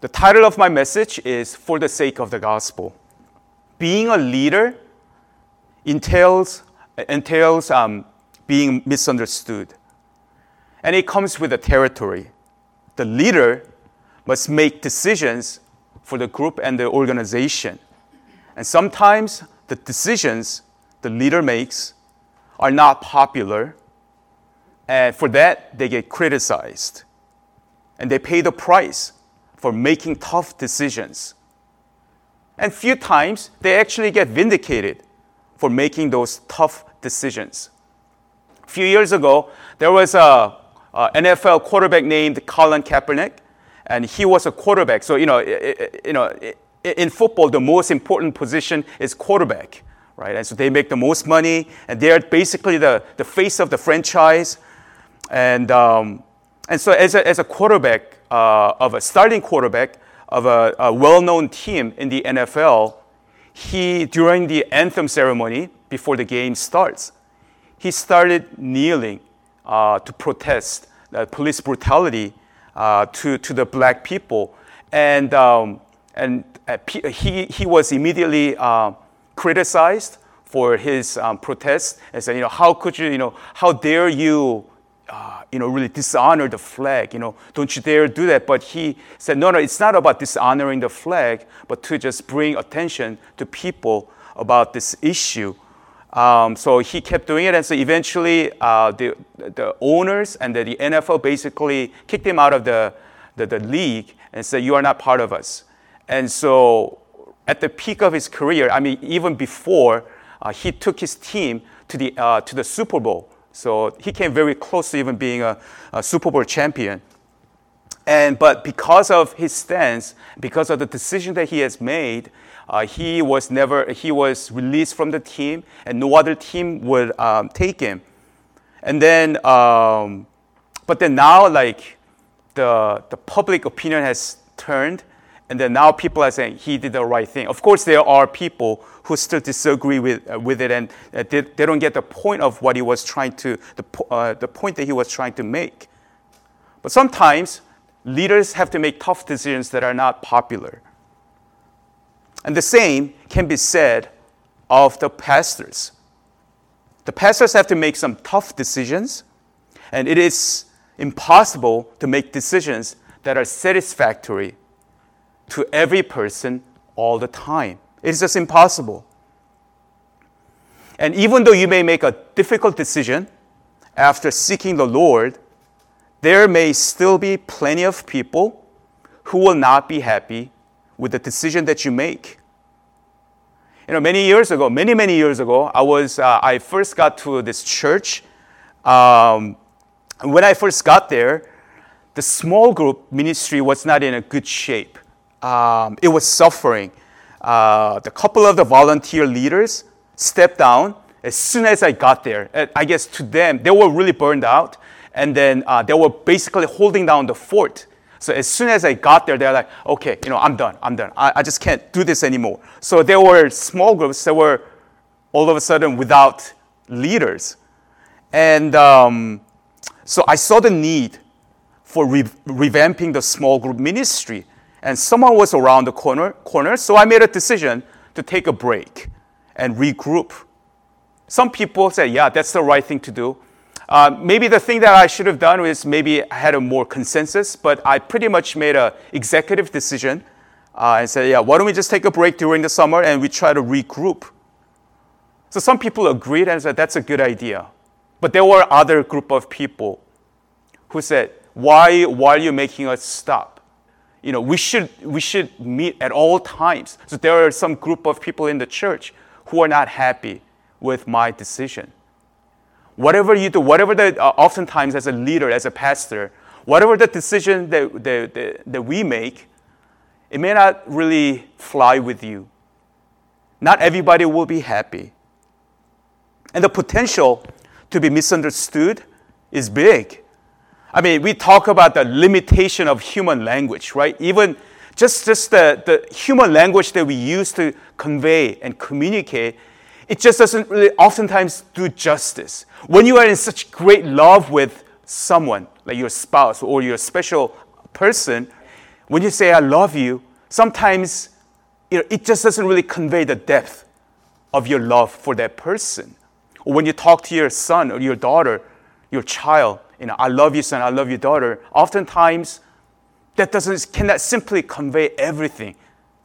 The title of my message is For the Sake of the Gospel. Being a leader entails, entails um, being misunderstood. And it comes with a territory. The leader must make decisions for the group and the organization. And sometimes the decisions the leader makes are not popular, and for that, they get criticized. And they pay the price for making tough decisions. And few times, they actually get vindicated for making those tough decisions. A few years ago, there was a, a NFL quarterback named Colin Kaepernick, and he was a quarterback. So, you know, you know, in football, the most important position is quarterback, right? And so they make the most money, and they're basically the, the face of the franchise. And, um, and so, as a, as a quarterback, uh, of a starting quarterback of a, a well known team in the NFL, he, during the anthem ceremony, before the game starts, he started kneeling uh, to protest uh, police brutality uh, to, to the black people. And, um, and uh, he, he was immediately uh, criticized for his um, protest and said, you know, how could you, you know, how dare you, uh, you know, really dishonor the flag, you know, don't you dare do that. But he said, no, no, it's not about dishonoring the flag, but to just bring attention to people about this issue. Um, so he kept doing it, and so eventually uh, the, the owners and the, the, NFL basically kicked him out of the, the, the league and said, you are not part of us. And so at the peak of his career, I mean, even before, uh, he took his team to the, uh, to the Super Bowl. So he came very close to even being a, a, Super Bowl champion. And, but because of his stance, because of the decision that he has made, uh, he was never, he was released from the team and no other team would um, take him. And then, um, but then now like the, the public opinion has turned and then now people are saying he did the right thing. Of course, there are people who still disagree with, uh, with it and uh, they, they, don't get the point of what he was trying to, the, uh, the point that he was trying to make. But sometimes leaders have to make tough decisions that are not popular. And the same can be said of the pastors. The pastors have to make some tough decisions, and it is impossible to make decisions that are satisfactory to every person all the time. It's just impossible. And even though you may make a difficult decision after seeking the Lord, there may still be plenty of people who will not be happy with the decision that you make. You know, many years ago, many, many years ago, I was, uh, I first got to this church. Um, when I first got there, the small group ministry was not in a good shape um, it was suffering. Uh, the couple of the volunteer leaders stepped down as soon as I got there. I guess to them, they were really burned out, and then uh, they were basically holding down the fort. So as soon as I got there, they're like, okay, you know, I'm done, I'm done. I, I just can't do this anymore. So there were small groups that were all of a sudden without leaders. And um, so I saw the need for re- revamping the small group ministry and someone was around the corner, corner, so I made a decision to take a break and regroup. Some people said, yeah, that's the right thing to do. Uh, maybe the thing that I should have done was maybe I had a more consensus, but I pretty much made an executive decision uh, and said, yeah, why don't we just take a break during the summer and we try to regroup. So some people agreed and said, that's a good idea. But there were other group of people who said, why, why are you making us stop? You know, we should, we should meet at all times. So there are some group of people in the church who are not happy with my decision. Whatever you do, whatever the, uh, oftentimes as a leader, as a pastor, whatever the decision that, that, that, that we make, it may not really fly with you. Not everybody will be happy. And the potential to be misunderstood is big. I mean, we talk about the limitation of human language, right? Even just, just the, the human language that we use to convey and communicate, it just doesn't really oftentimes do justice. When you are in such great love with someone, like your spouse or your special person, when you say I love you, sometimes you know, it just doesn't really convey the depth of your love for that person. Or when you talk to your son or your daughter, your child, you know, I love you, son, I love you, daughter, oftentimes that doesn't cannot simply convey everything,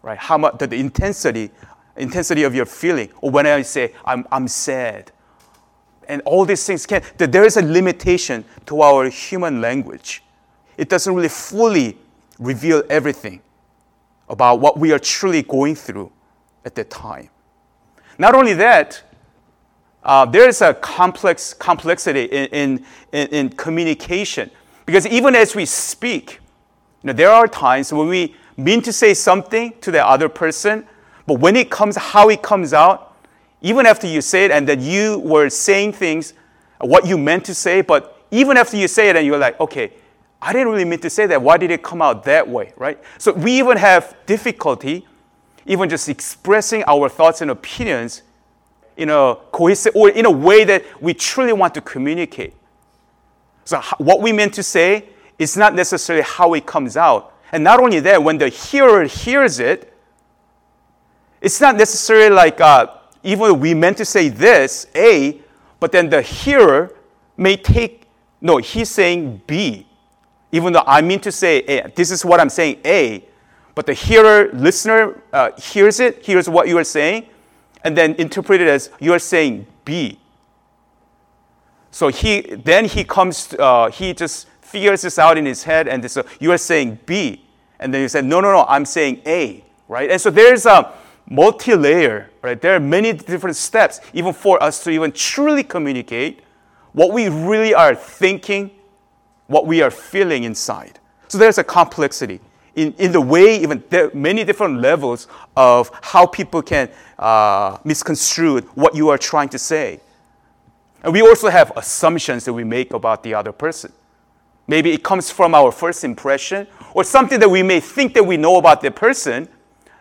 right? How much the, the intensity, intensity of your feeling. Or when I say I'm, I'm sad, and all these things can. That there is a limitation to our human language. It doesn't really fully reveal everything about what we are truly going through at that time. Not only that, uh, there is a complex complexity in, in, in, communication because even as we speak, you know, there are times when we mean to say something to the other person, but when it comes, how it comes out, even after you say it and that you were saying things, what you meant to say, but even after you say it and you're like, okay, I didn't really mean to say that. Why did it come out that way, right? So we even have difficulty even just expressing our thoughts and opinions in a cohesive or in a way that we truly want to communicate. So what we meant to say is not necessarily how it comes out. And not only that, when the hearer hears it, it's not necessarily like uh, even we meant to say this, A, but then the hearer may take, no, he's saying B even though I mean to say A, this is what I'm saying A, but the hearer, listener uh, hears it, hears what you are saying, and then interpret it as you are saying B. So he then he comes, uh, he just figures this out in his head, and so you are saying B, and then you say no, no, no, I'm saying A, right? And so there's a multi-layer, right? There are many different steps, even for us to even truly communicate what we really are thinking, what we are feeling inside. So there's a complexity in, in the way, even there many different levels of how people can uh, misconstrue what you are trying to say. And we also have assumptions that we make about the other person. Maybe it comes from our first impression or something that we may think that we know about the person.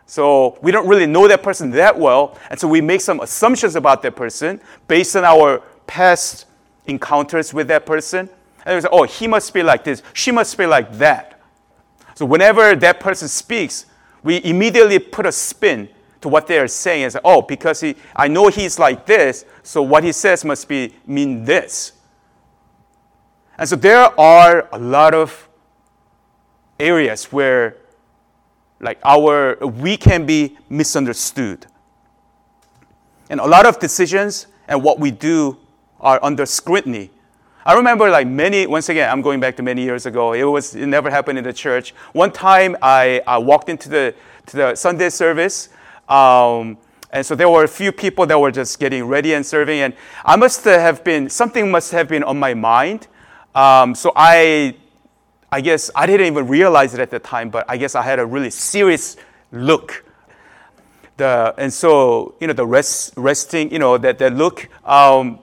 So we don't really know that person that well. And so we make some assumptions about that person based on our past encounters with that person and we say, oh, he must be like this, she must be like that. So whenever that person speaks, we immediately put a spin to what they are saying is, oh, because he, I know he's like this, so what he says must be mean this. And so there are a lot of areas where like our we can be misunderstood. And a lot of decisions and what we do are under scrutiny I remember like many, once again, I'm going back to many years ago. It was, it never happened in the church. One time I, I walked into the, to the Sunday service. Um, and so there were a few people that were just getting ready and serving. And I must have been, something must have been on my mind. Um, so I, I guess I didn't even realize it at the time, but I guess I had a really serious look. The, and so, you know, the rest, resting, you know, that, that look, um,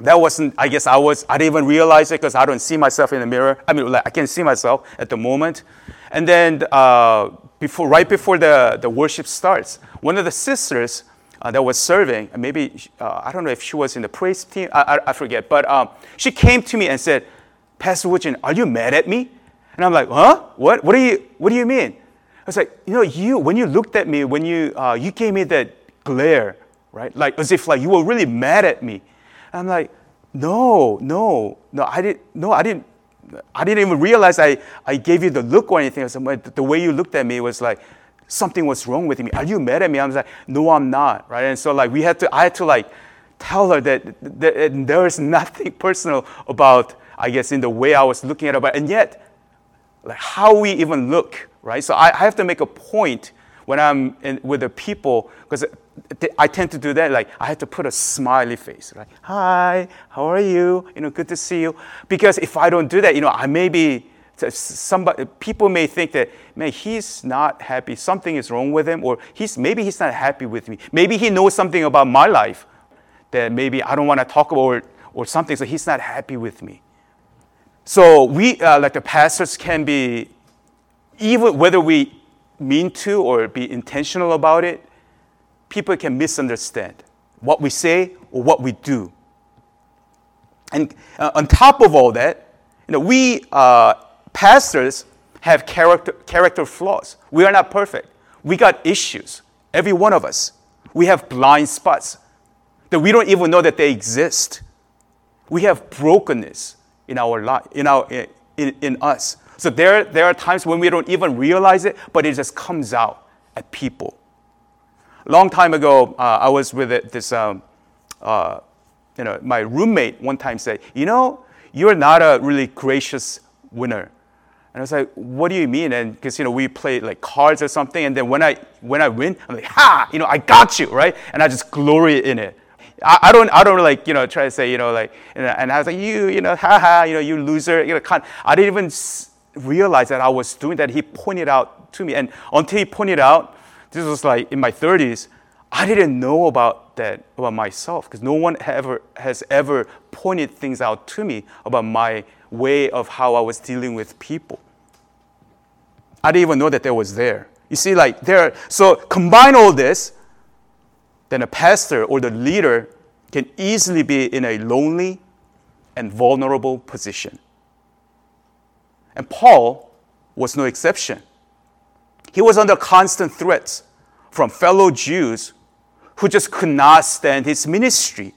that wasn't, I guess I was, I didn't even realize it because I don't see myself in the mirror. I mean, like, I can't see myself at the moment. And then uh, before, right before the, the worship starts, one of the sisters uh, that was serving, maybe, uh, I don't know if she was in the praise team, I, I, I forget, but um, she came to me and said, Pastor Woojin, are you mad at me? And I'm like, huh? What? What do you, what do you mean? I was like, you know, you, when you looked at me, when you, uh, you gave me that glare, right? Like, as if like you were really mad at me. I'm like, no, no, no, I didn't, no, I didn't, I didn't even realize I, I gave you the look or anything. The way you looked at me was like, something was wrong with me. Are you mad at me? I was like, no, I'm not, right? And so like we had to, I had to like tell her that, that there is nothing personal about, I guess, in the way I was looking at her, and yet, like how we even look, right? So I, I have to make a point when I'm in, with the people, because I tend to do that. Like I have to put a smiley face, like "Hi, how are you? You know, good to see you." Because if I don't do that, you know, I may be somebody. People may think that man, he's not happy. Something is wrong with him, or he's maybe he's not happy with me. Maybe he knows something about my life that maybe I don't want to talk about, or, or something. So he's not happy with me. So we, uh, like the pastors, can be even whether we mean to or be intentional about it, people can misunderstand what we say or what we do. And uh, on top of all that, you know, we uh, pastors have character, character flaws. We are not perfect. We got issues, every one of us. We have blind spots that we don't even know that they exist. We have brokenness in our life, in, our, in, in us. So there, there are times when we don't even realize it, but it just comes out at people. Long time ago, uh, I was with this, um, uh, you know, my roommate one time said, you know, you're not a really gracious winner. And I was like, what do you mean? And because, you know, we play like cards or something. And then when I, when I win, I'm like, ha, you know, I got you, right? And I just glory in it. I, I don't, I don't like, you know, try to say, you know, like, and I was like, you, you know, ha ha, you know, you loser. You know, I didn't even realize that I was doing that. He pointed out to me. And until he pointed out, this was like in my 30s, I didn't know about that about myself because no one ever has ever pointed things out to me about my way of how I was dealing with people. I didn't even know that that was there. You see, like there. So combine all this, then a pastor or the leader can easily be in a lonely and vulnerable position. And Paul was no exception. He was under constant threats from fellow Jews who just could not stand his ministry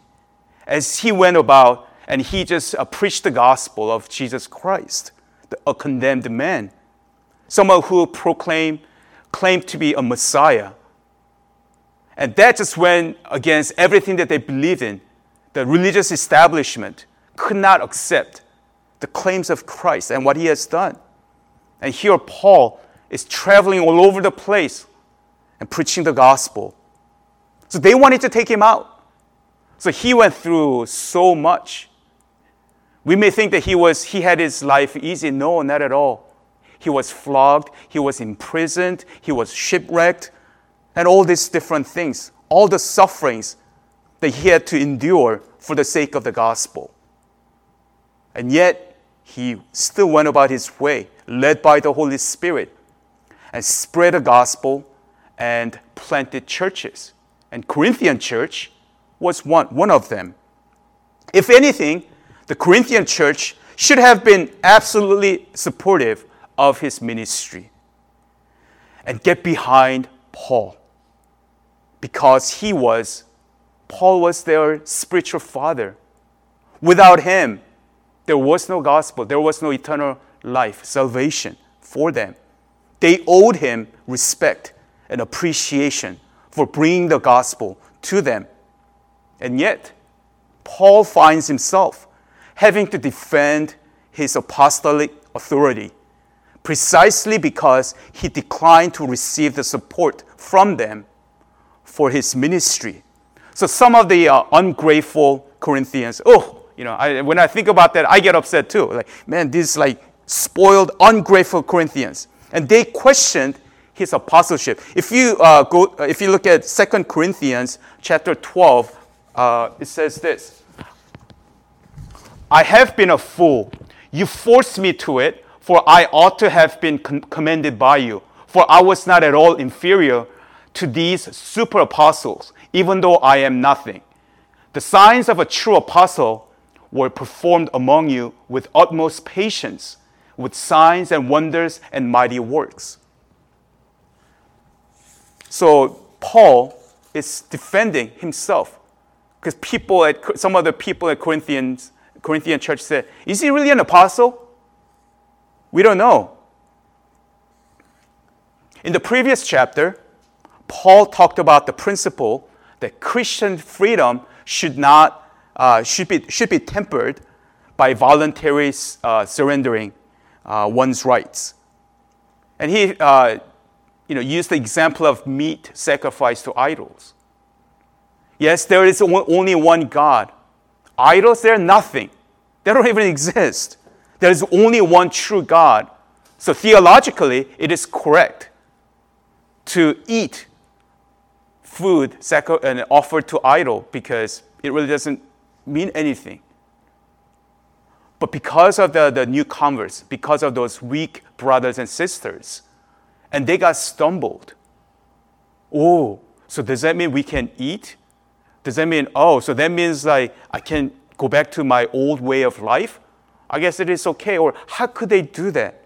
as he went about and he just uh, preached the gospel of Jesus Christ, a condemned man, someone who proclaimed, claimed to be a Messiah. And that just went against everything that they believed in. The religious establishment could not accept the claims of Christ and what he has done. And here Paul is traveling all over the place and preaching the gospel. So they wanted to take him out. So he went through so much. We may think that he was he had his life easy. No, not at all. He was flogged, he was imprisoned, he was shipwrecked, and all these different things, all the sufferings that he had to endure for the sake of the gospel. And yet, he still went about his way, led by the Holy Spirit, and spread the gospel and planted churches. And Corinthian church was one, one of them. If anything, the Corinthian church should have been absolutely supportive of his ministry and get behind Paul because he was, Paul was their spiritual father. Without him, there was no gospel, there was no eternal life, salvation for them. They owed him respect and appreciation for bringing the gospel to them. And yet, Paul finds himself having to defend his apostolic authority precisely because he declined to receive the support from them for his ministry. So some of the uh, ungrateful Corinthians, oh, you know, I, when I think about that, I get upset too. Like, man, these like spoiled, ungrateful Corinthians. And they questioned his apostleship. If you, uh, go, uh, if you look at 2 Corinthians chapter 12, uh, it says this I have been a fool. You forced me to it, for I ought to have been com- commended by you. For I was not at all inferior to these super apostles, even though I am nothing. The signs of a true apostle were performed among you with utmost patience, with signs and wonders and mighty works. So Paul is defending himself because people at some of the people at Corinthians, Corinthian church said, "Is he really an apostle?" We don't know. In the previous chapter, Paul talked about the principle that Christian freedom should not uh, should be should be tempered by voluntary uh, surrendering uh, one's rights, and he uh, you know, use the example of meat sacrificed to idols. Yes, there is only one God. Idols, they're nothing. They don't even exist. There is only one true God. So theologically, it is correct to eat food and offered to idol because it really doesn't mean anything. But because of the, the new converts, because of those weak brothers and sisters, and they got stumbled. Oh, so does that mean we can eat? Does that mean, oh, so that means like I can go back to my old way of life? I guess it is okay. Or how could they do that?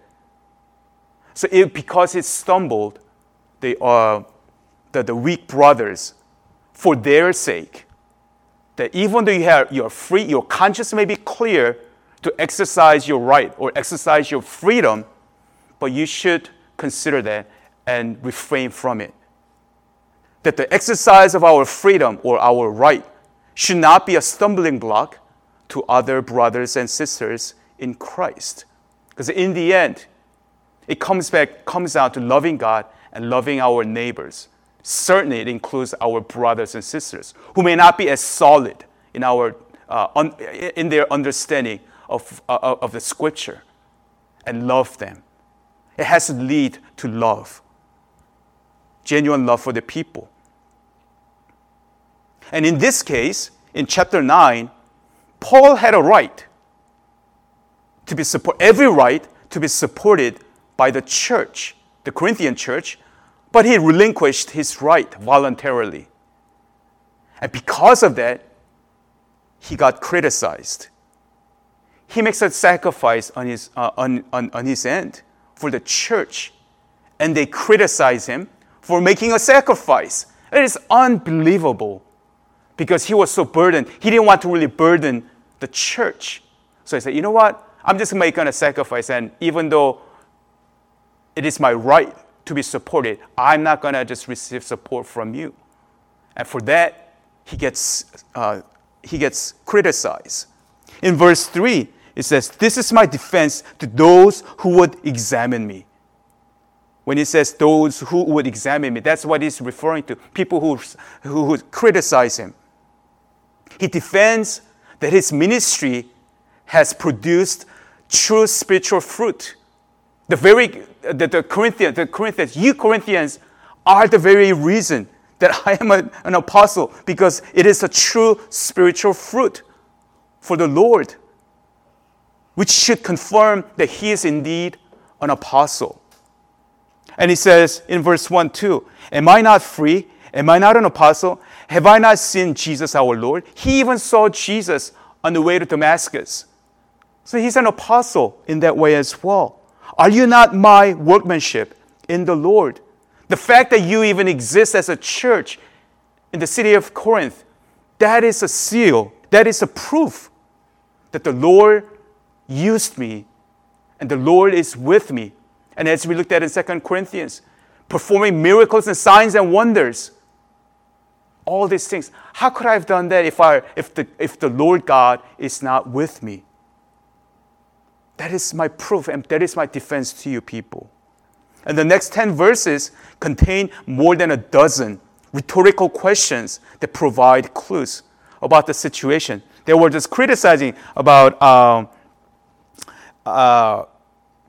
So it, because it stumbled, they are the, the weak brothers, for their sake, that even though you have, you're free, your conscience may be clear to exercise your right or exercise your freedom, but you should consider that and refrain from it. That the exercise of our freedom or our right should not be a stumbling block to other brothers and sisters in Christ. Because in the end, it comes back, comes down to loving God and loving our neighbors. Certainly, it includes our brothers and sisters who may not be as solid in, our, uh, un, in their understanding of, uh, of the scripture and love them. It has to lead to love, genuine love for the people. And in this case, in chapter 9, Paul had a right to be support, every right to be supported by the church, the Corinthian church, but he relinquished his right voluntarily. And because of that, he got criticized. He makes a sacrifice on his, uh, on, on, on his end for the church, and they criticize him for making a sacrifice. It is unbelievable because he was so burdened. He didn't want to really burden the church. So he said, you know what? I'm just making a sacrifice, and even though it is my right to be supported. I'm not going to just receive support from you. And for that, he gets, uh, he gets criticized. In verse 3, it says, This is my defense to those who would examine me. When he says those who would examine me, that's what he's referring to people who, who would criticize him. He defends that his ministry has produced true spiritual fruit. The very the, the Corinthians, the Corinthians, you Corinthians are the very reason that I am a, an apostle because it is a true spiritual fruit for the Lord, which should confirm that he is indeed an apostle. And he says in verse 1 2, Am I not free? Am I not an apostle? Have I not seen Jesus our Lord? He even saw Jesus on the way to Damascus. So he's an apostle in that way as well. Are you not my workmanship in the Lord? The fact that you even exist as a church in the city of Corinth, that is a seal, that is a proof that the Lord used me and the Lord is with me. And as we looked at in 2 Corinthians, performing miracles and signs and wonders. All these things. How could I have done that if, I, if, the, if the Lord God is not with me? That is my proof and that is my defense to you people. And the next 10 verses contain more than a dozen rhetorical questions that provide clues about the situation. They were just criticizing about, um, uh,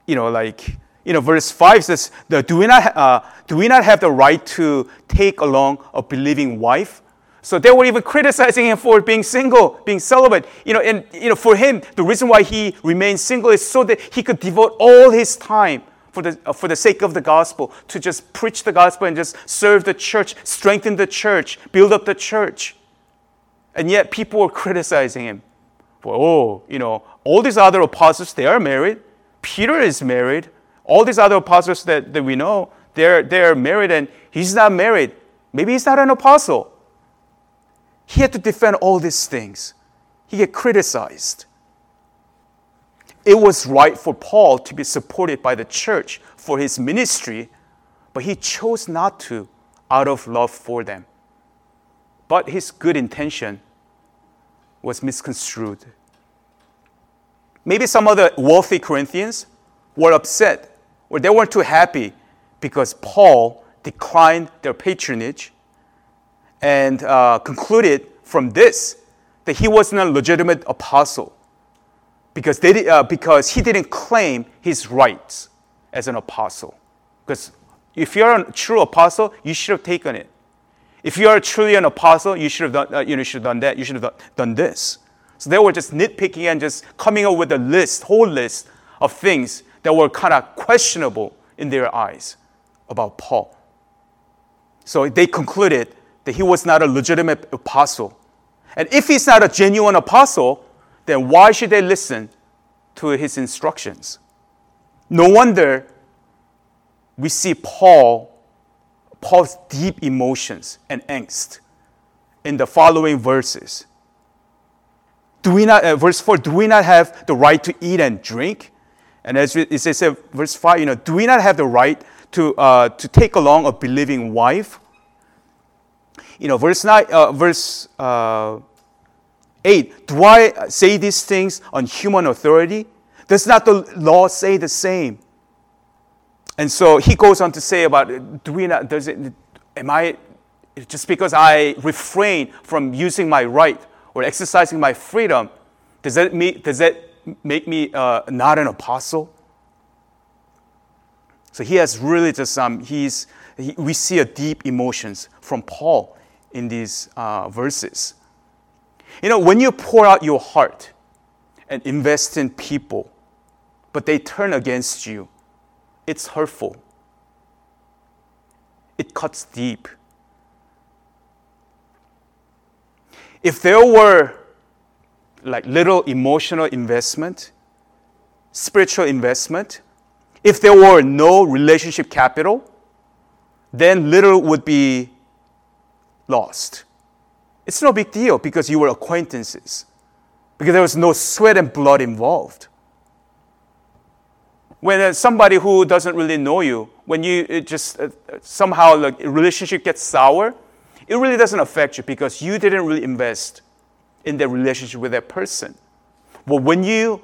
you know, like, you know, verse 5 says, do we, not, uh, do we not have the right to take along a believing wife? So they were even criticizing him for being single, being celibate. You know, and you know, for him, the reason why he remained single is so that he could devote all his time for the, uh, for the sake of the gospel to just preach the gospel and just serve the church, strengthen the church, build up the church. And yet people were criticizing him. For, oh, you know, all these other apostles, they are married. Peter is married. All these other apostles that, that we know, they're, they're married and he's not married. Maybe he's not an apostle. He had to defend all these things. He get criticized. It was right for Paul to be supported by the church for his ministry, but he chose not to out of love for them. But his good intention was misconstrued. Maybe some of the wealthy Corinthians were upset or they weren't too happy because Paul declined their patronage and uh, concluded from this that he wasn't a legitimate apostle because, they, uh, because he didn't claim his rights as an apostle. Because if you're a true apostle, you should have taken it. If you are truly an apostle, you should have done, uh, you know, should have done that. You should have done this. So they were just nitpicking and just coming up with a list, whole list of things that were kind of questionable in their eyes about Paul. So they concluded that he was not a legitimate apostle. And if he's not a genuine apostle, then why should they listen to his instructions? No wonder we see Paul, Paul's deep emotions and angst in the following verses. Do we not, uh, verse 4, do we not have the right to eat and drink? And as it says, verse 5, you know, do we not have the right to, uh, to take along a believing wife? You know, verse 9, uh, verse uh, 8, do I say these things on human authority? Does not the law say the same? And so he goes on to say about, do we not, does it, am I, just because I refrain from using my right or exercising my freedom, does that, make, does that make me uh, not an apostle? So he has really just, um, he's, he, we see a deep emotions from Paul in these uh, verses. You know, when you pour out your heart and invest in people, but they turn against you, it's hurtful. It cuts deep. If there were like little emotional investment, spiritual investment, if there were no relationship capital, then little would be lost. It's no big deal because you were acquaintances, because there was no sweat and blood involved. When somebody who doesn't really know you, when you just uh, somehow like relationship gets sour, it really doesn't affect you because you didn't really invest in the relationship with that person. But when you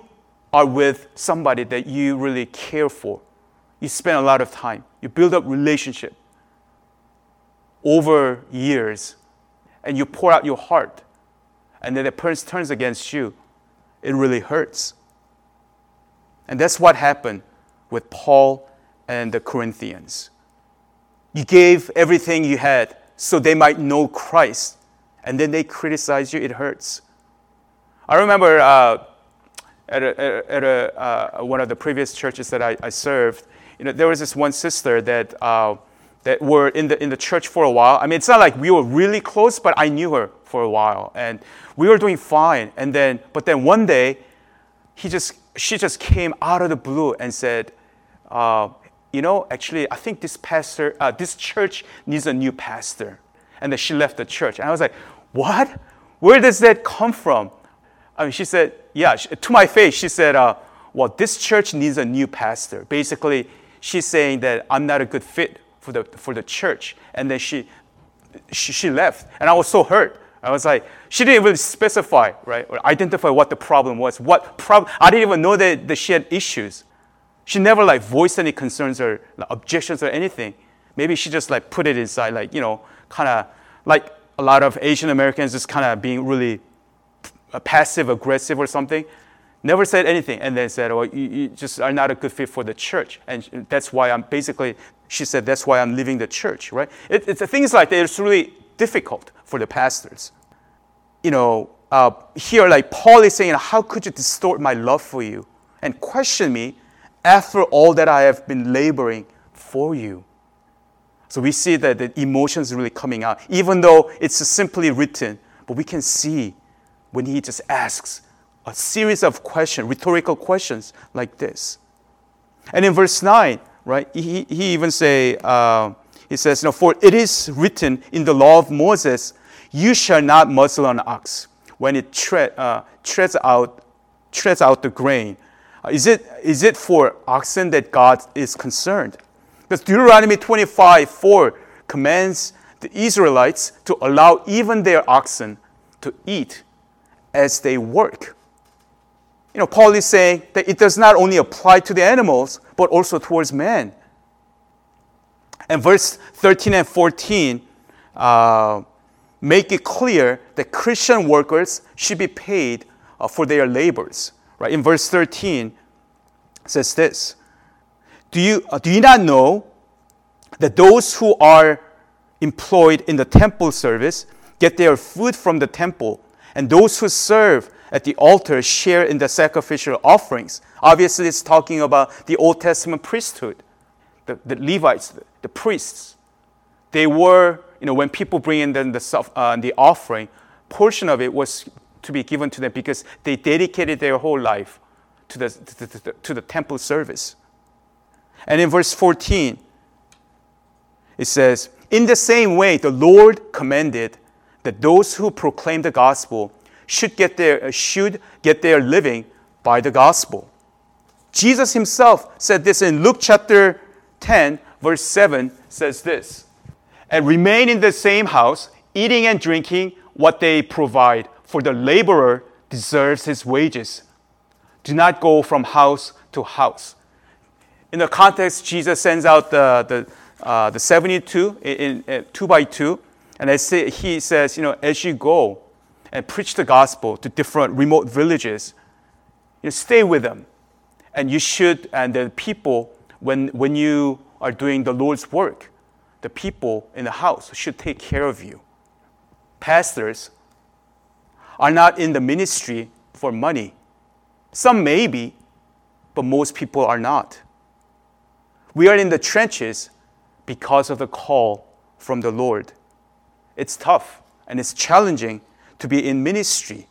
are with somebody that you really care for, you spend a lot of time, you build up relationship over years, and you pour out your heart, and then the person turns against you, it really hurts. And that's what happened with Paul and the Corinthians. You gave everything you had so they might know Christ, and then they criticize you, it hurts. I remember uh, at, a, at a, uh, one of the previous churches that I, I, served, you know, there was this one sister that, uh, that were in the, in the church for a while. I mean, it's not like we were really close, but I knew her for a while. And we were doing fine. And then, but then one day, he just, she just came out of the blue and said, uh, you know, actually, I think this pastor, uh, this church needs a new pastor. And then she left the church. And I was like, what? Where does that come from? I mean, she said, yeah, she, to my face, she said, uh, well, this church needs a new pastor. Basically, she's saying that I'm not a good fit for the, for the church. And then she, she, she left. And I was so hurt. I was like, she didn't even specify, right, or identify what the problem was. What problem? I didn't even know that, that she had issues. She never like voiced any concerns or like, objections or anything. Maybe she just like put it inside, like you know, kind of like a lot of Asian Americans just kind of being really passive aggressive or something. Never said anything, and then said, "Well, you, you, just are not a good fit for the church," and that's why I'm basically. She said, "That's why I'm leaving the church." Right? It, it's things like that. It's really difficult for the pastors. You know, uh, here like Paul is saying, "How could you distort my love for you and question me after all that I have been laboring for you?" So we see that the emotions really coming out, even though it's simply written, but we can see when he just asks a series of questions, rhetorical questions like this. And in verse 9, right, he, he even say, uh, he says, no, for it is written in the law of Moses, you shall not muzzle an ox when it tre- uh, treads, out, treads out the grain. Uh, is, it, is it for oxen that God is concerned? Because Deuteronomy 25, 4 commands the Israelites to allow even their oxen to eat as they work. You know, Paul is saying that it does not only apply to the animals, but also towards men. And verse 13 and 14 uh, make it clear that Christian workers should be paid uh, for their labors. Right? In verse 13, says this do you, uh, do you not know that those who are employed in the temple service get their food from the temple and those who serve at the altar share in the sacrificial offerings. Obviously, it's talking about the Old Testament priesthood, the, the Levites, the, the, priests. They were, you know, when people bring in the, the, uh, the offering, portion of it was to be given to them because they dedicated their whole life to the, to the, to the temple service. And in verse 14, it says, In the same way, the Lord commanded that those who proclaim the gospel should get their, should get their living by the gospel. Jesus himself said this in Luke chapter 10, verse 7 says this And remain in the same house, eating and drinking what they provide, for the laborer deserves his wages. Do not go from house to house. In the context, Jesus sends out the, the, uh, the 72 in, in, in, two by two, and I say, he says, you know, as you go and preach the gospel to different remote villages, you know, stay with them. And you should, and the people, when, when you are doing the Lord's work, the people in the house should take care of you. Pastors are not in the ministry for money. Some may be, but most people are not. We are in the trenches because of the call from the Lord. It's tough and it's challenging to be in ministry.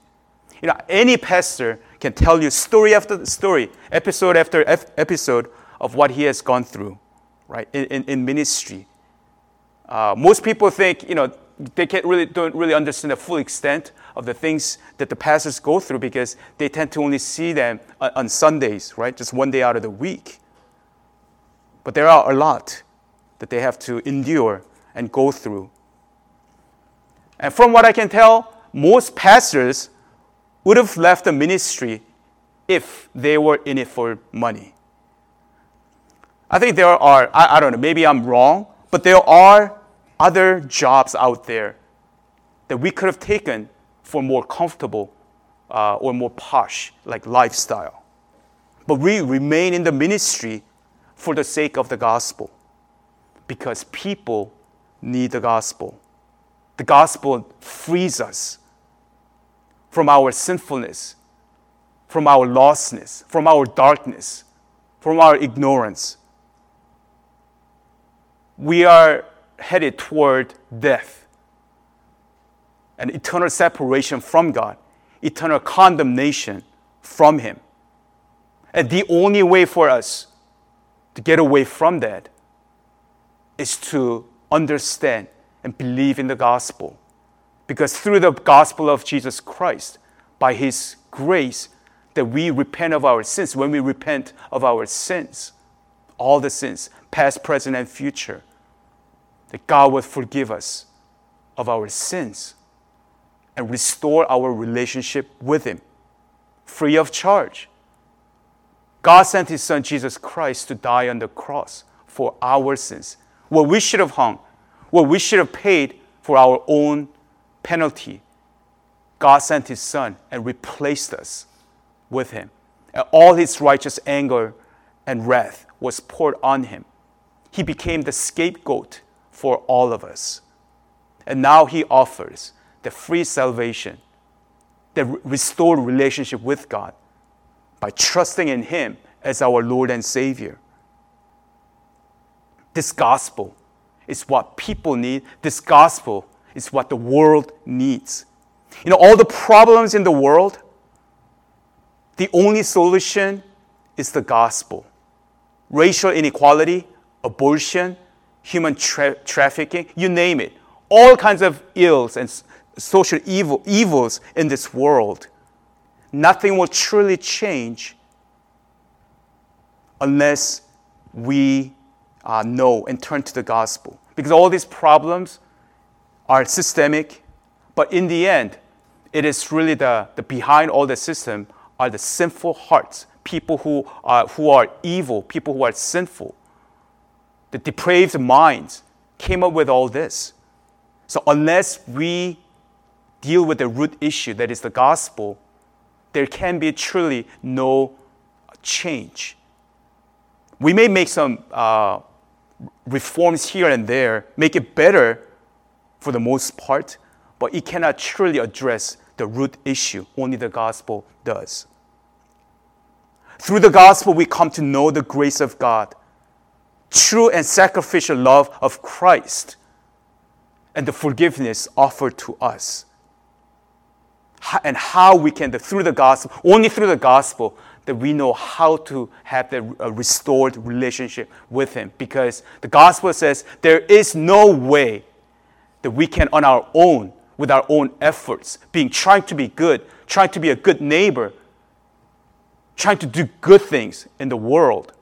You know, any pastor can tell you story after story, episode after episode of what he has gone through, right, in, in, in ministry. Uh, most people think, you know, they can't really, don't really understand the full extent of the things that the pastors go through because they tend to only see them on Sundays, right? Just one day out of the week. But there are a lot that they have to endure and go through. And from what I can tell, most pastors would have left the ministry if they were in it for money. I think there are, I, I don't know, maybe I'm wrong, but there are other jobs out there that we could have taken for more comfortable uh, or more posh like lifestyle. But we remain in the ministry for the sake of the gospel because people need the gospel. The gospel frees us from our sinfulness, from our lostness, from our darkness, from our ignorance. We are headed toward death and eternal separation from God, eternal condemnation from Him. And the only way for us to get away from that is to understand and believe in the gospel. Because through the gospel of Jesus Christ, by His grace, that we repent of our sins, when we repent of our sins, all the sins, past, present, and future, that God would forgive us of our sins and restore our relationship with Him free of charge. God sent His Son Jesus Christ to die on the cross for our sins. What we should have hung, what we should have paid for our own penalty, God sent His Son and replaced us with Him. And all His righteous anger and wrath was poured on Him. He became the scapegoat for all of us. And now He offers the free salvation, the restored relationship with God by trusting in Him as our Lord and Savior. This gospel is what people need. This gospel is what the world needs. You know, all the problems in the world, the only solution is the gospel. Racial inequality, abortion, human tra- trafficking, you name it. All kinds of ills and social evil, evils in this world. Nothing will truly change unless we uh, know and turn to the gospel. Because all these problems are systemic, but in the end, it is really the, the behind all the system are the sinful hearts, people who are, who are evil, people who are sinful the depraved minds came up with all this. So, unless we deal with the root issue, that is the gospel, there can be truly no change. We may make some uh, reforms here and there, make it better for the most part, but it cannot truly address the root issue. Only the gospel does. Through the gospel, we come to know the grace of God true and sacrificial love of Christ and the forgiveness offered to us. And how we can, through the gospel, only through the gospel, that we know how to have the restored relationship with Him. Because the gospel says there is no way that we can, on our own, with our own efforts, being trying to be good, trying to be a good neighbor, trying to do good things in the world,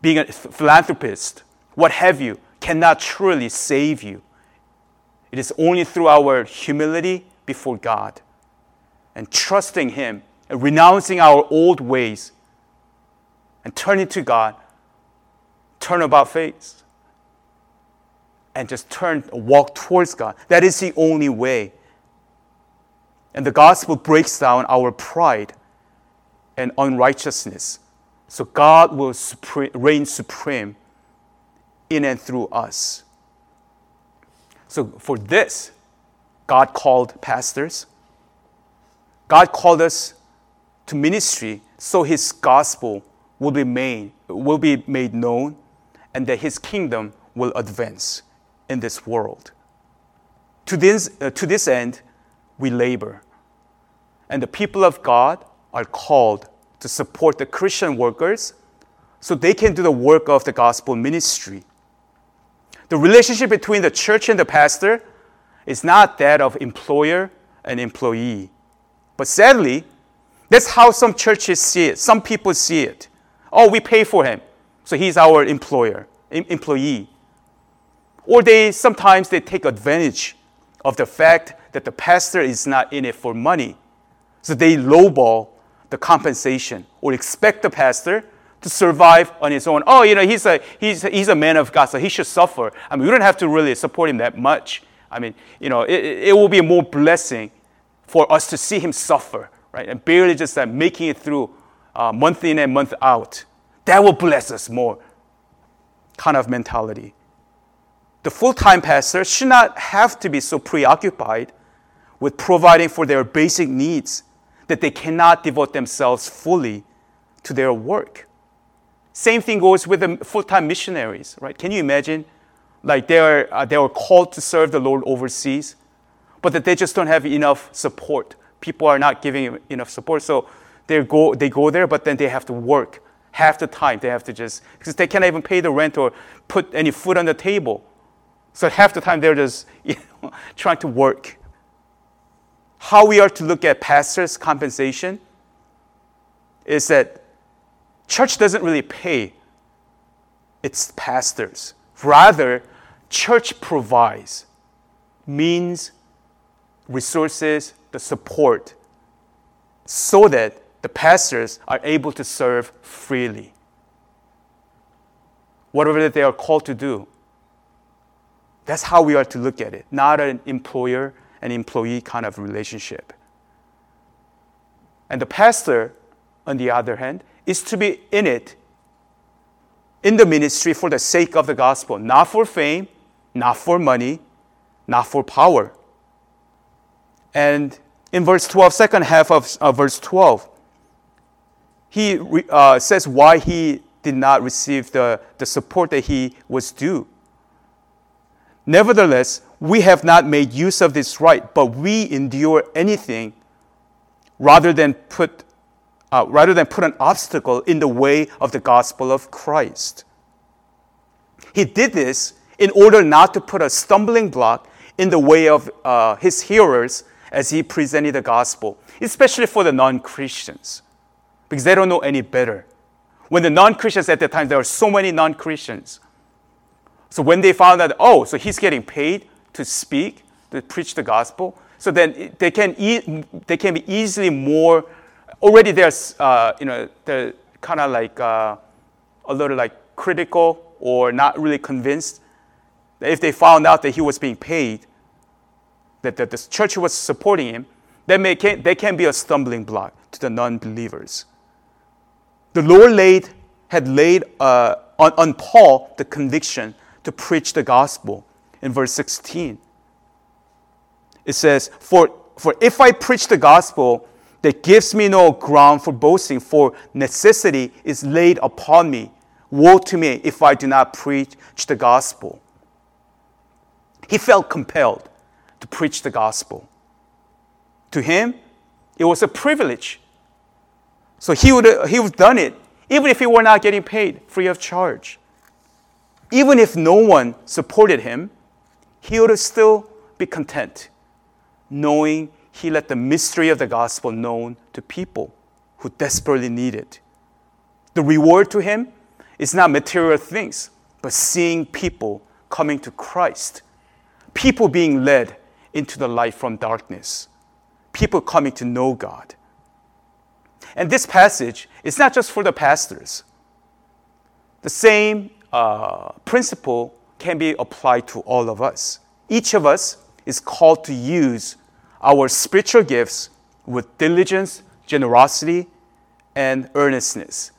being a philanthropist, what have you, cannot truly save you. It is only through our humility before God and trusting Him and renouncing our old ways and turning to God, turn about face and just turn, walk towards God. That is the only way. And the gospel breaks down our pride and unrighteousness. So God will supreme, reign supreme in and through us. So for this, God called pastors. God called us to ministry so his gospel will be made, will be made known and that his kingdom will advance in this world. To this, uh, to this end, we labor. And the people of God are called to support the Christian workers so they can do the work of the gospel ministry. The relationship between the church and the pastor is not that of employer and employee. But sadly, that's how some churches see it. Some people see it. Oh, we pay for him, so he's our employer, em- employee. Or they sometimes they take advantage of the fact that the pastor is not in it for money. So they lowball the compensation or expect the pastor to survive on his own. Oh, you know, he's a, he's, he's a man of God, so he should suffer. I mean, we don't have to really support him that much. I mean, you know, it, it will be more blessing for us to see him suffer, right? And barely just uh, making it through uh, month in and month out. That will bless us more. Kind of mentality the full time pastor should not have to be so preoccupied with providing for their basic needs that they cannot devote themselves fully to their work. Same thing goes with the full time missionaries, right? Can you imagine? Like they are, uh, they are called to serve the Lord overseas, but that they just don't have enough support. People are not giving enough support. So they go, they go there, but then they have to work half the time. They have to just, because they can't even pay the rent or put any food on the table. So half the time they're just you know, trying to work. How we are to look at pastors' compensation is that church doesn't really pay its pastors. Rather, church provides means, resources, the support so that the pastors are able to serve freely. Whatever that they are called to do. That's how we are to look at it, not an employer and employee kind of relationship. And the pastor, on the other hand, is to be in it, in the ministry for the sake of the gospel, not for fame, not for money, not for power. And in verse 12, second half of uh, verse 12, he uh, says why he did not receive the, the support that he was due. Nevertheless, we have not made use of this right, but we endure anything rather than put, uh, rather than put an obstacle in the way of the gospel of Christ. He did this in order not to put a stumbling block in the way of uh, his hearers as he presented the gospel, especially for the non Christians, because they don't know any better. When the non Christians at that time, there were so many non Christians so when they found that, oh, so he's getting paid to speak, to preach the gospel, so then they can, e- they can be easily more, already there's, uh, you know, they're kind of like uh, a little like critical or not really convinced. If they found out that he was being paid, that, that the church was supporting him, then they can, they can be a stumbling block to the non believers. The Lord laid, had laid uh, on, on Paul the conviction to preach the gospel in verse 16. It says, For, for if I preach the gospel, that gives me no ground for boasting, for necessity is laid upon me. Woe to me if I do not preach the gospel. He felt compelled to preach the gospel. To him, it was a privilege So he would, he would have done it even if he were not getting paid free of charge. Even if no one supported him, he would still be content, knowing he let the mystery of the gospel known to people who desperately need it. The reward to him is not material things, but seeing people coming to Christ, people being led into the light from darkness, people coming to know God. And this passage is not just for the pastors. The same uh, principle can be applied to all of us. Each of us is called to use our spiritual gifts with diligence, generosity, and earnestness.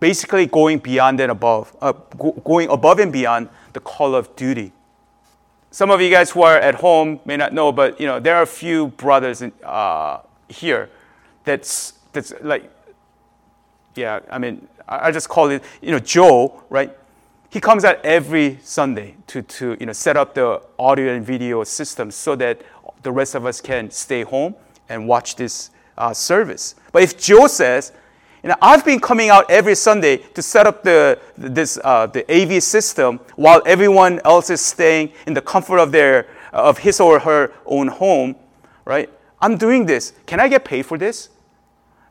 Basically, going beyond and above, uh, go, going above and beyond the call of duty. Some of you guys who are at home may not know, but you know there are a few brothers in, uh, here that's that's like, yeah. I mean, I, I just call it you know Joe, right? He comes out every Sunday to, to you know, set up the audio and video system so that the rest of us can stay home and watch this uh, service. But if Joe says, you know, I've been coming out every Sunday to set up the, this, uh, the AV system while everyone else is staying in the comfort of, their, of his or her own home, right? I'm doing this. Can I get paid for this?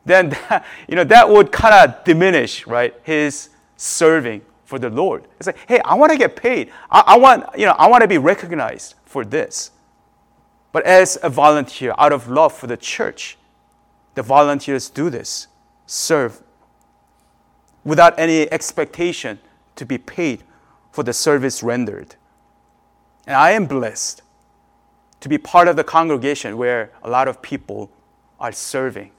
Then, that, you know, that would kind of diminish, right, his serving for the Lord. It's like, hey, I want to get paid. I, I want, you know, I want to be recognized for this. But as a volunteer, out of love for the church, the volunteers do this, serve, without any expectation to be paid for the service rendered. And I am blessed to be part of the congregation where a lot of people are serving,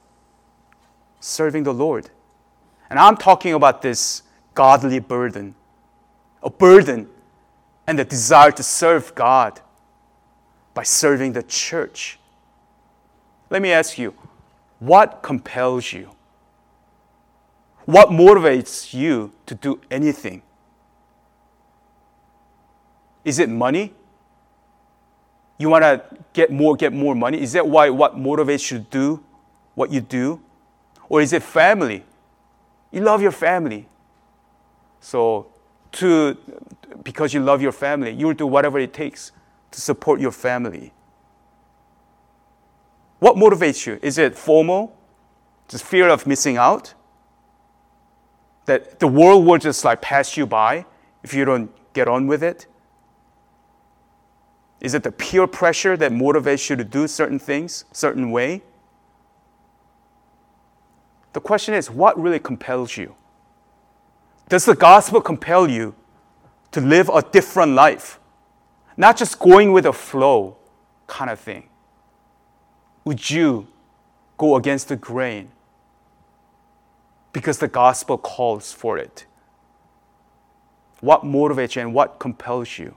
serving the Lord. And I'm talking about this godly burden, a burden and the desire to serve God by serving the church. Let me ask you, what compels you? What motivates you to do anything? Is it money? You want to get more, get more money? Is that why what motivates you to do what you do? Or is it family? You love your family. So, to, because you love your family, you'll do whatever it takes to support your family. What motivates you? Is it FOMO? Just fear of missing out? That the world will just like pass you by if you don't get on with it? Is it the peer pressure that motivates you to do certain things, certain way? The question is, what really compels you? Does the gospel compel you to live a different life? Not just going with the flow kind of thing. Would you go against the grain? Because the gospel calls for it. What motivates you and what compels you?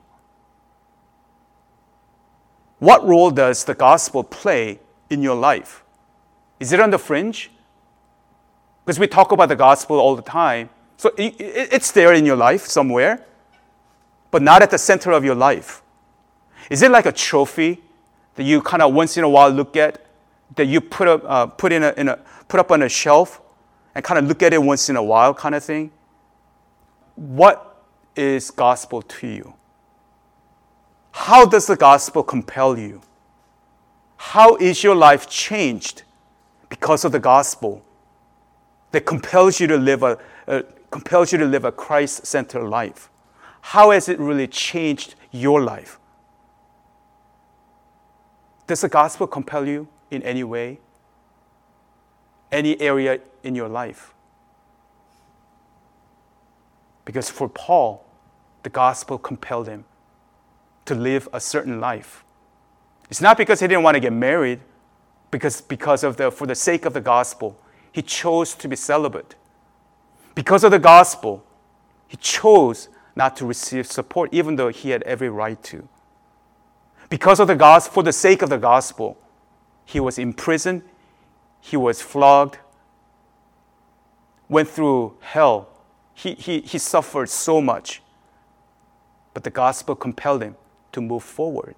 What role does the gospel play in your life? Is it on the fringe? Because we talk about the gospel all the time, so it's there in your life somewhere, but not at the center of your life. Is it like a trophy that you kind of once in a while look at, that you put, up, uh, put, in a, in a, put up on a shelf and kind of look at it once in a while kind of thing? What is gospel to you? How does the gospel compel you? How is your life changed because of the gospel that compels you to live a, a compels you to live a Christ centered life. How has it really changed your life? Does the gospel compel you in any way? Any area in your life? Because for Paul, the gospel compelled him to live a certain life. It's not because he didn't want to get married, because, because of the, for the sake of the gospel, he chose to be celibate. Because of the gospel, he chose not to receive support, even though he had every right to. Because of the gospel, for the sake of the gospel, he was imprisoned, he was flogged, went through hell. He, he, he suffered so much. But the gospel compelled him to move forward.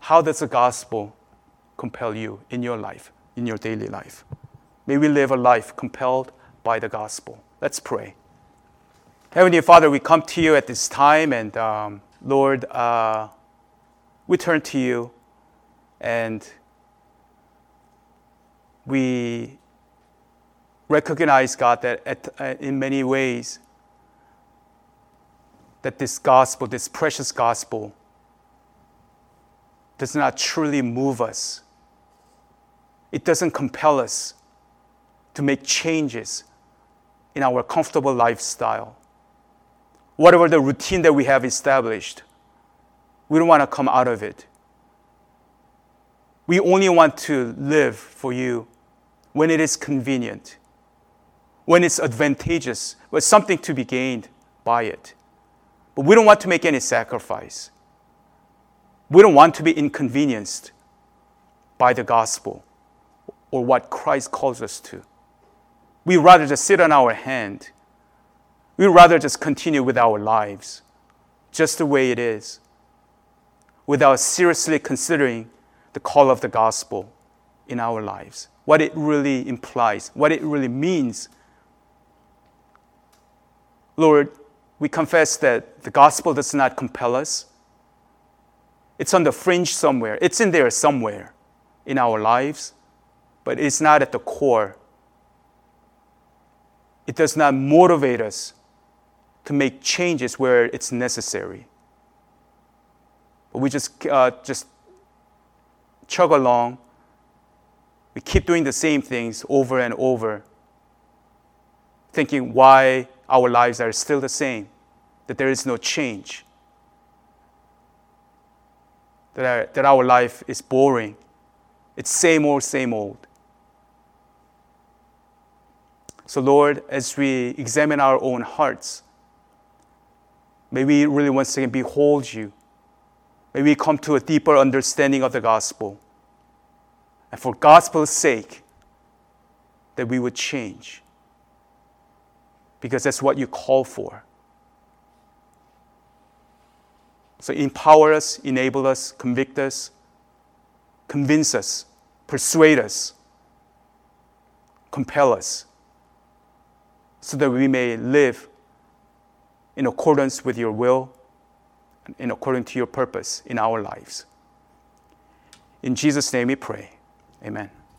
How does the gospel compel you in your life, in your daily life? May we live a life compelled by the gospel. Let's pray. Heavenly Father, we come to you at this time, and um, Lord, uh, we turn to you and we recognize, God, that at, uh, in many ways, that this gospel, this precious gospel, does not truly move us. It doesn't compel us to make changes in our comfortable lifestyle. Whatever the routine that we have established, we don't want to come out of it. We only want to live for you when it is convenient, when it's advantageous, with something to be gained by it. But we don't want to make any sacrifice. We don't want to be inconvenienced by the gospel or what Christ calls us to. We rather just sit on our hand. We'd rather just continue with our lives just the way it is without seriously considering the call of the gospel in our lives, what it really implies, what it really means. Lord, we confess that the gospel does not compel us. It's on the fringe somewhere, it's in there somewhere in our lives, but it's not at the core. It does not motivate us to make changes where it's necessary. But we just, uh, just chug along. We keep doing the same things over and over, thinking why our lives are still the same, that there is no change, that our, that our life is boring. It's same old, same old. So, Lord, as we examine our own hearts, may we really once again behold you May we come to a deeper understanding of the gospel. And for gospel's sake, that we would change. Because that's what you call for. So empower us, enable us, convict us, convince us, persuade us, compel us, so that we may live in accordance with your will and according to your purpose in our lives. In Jesus' name we pray. Amen.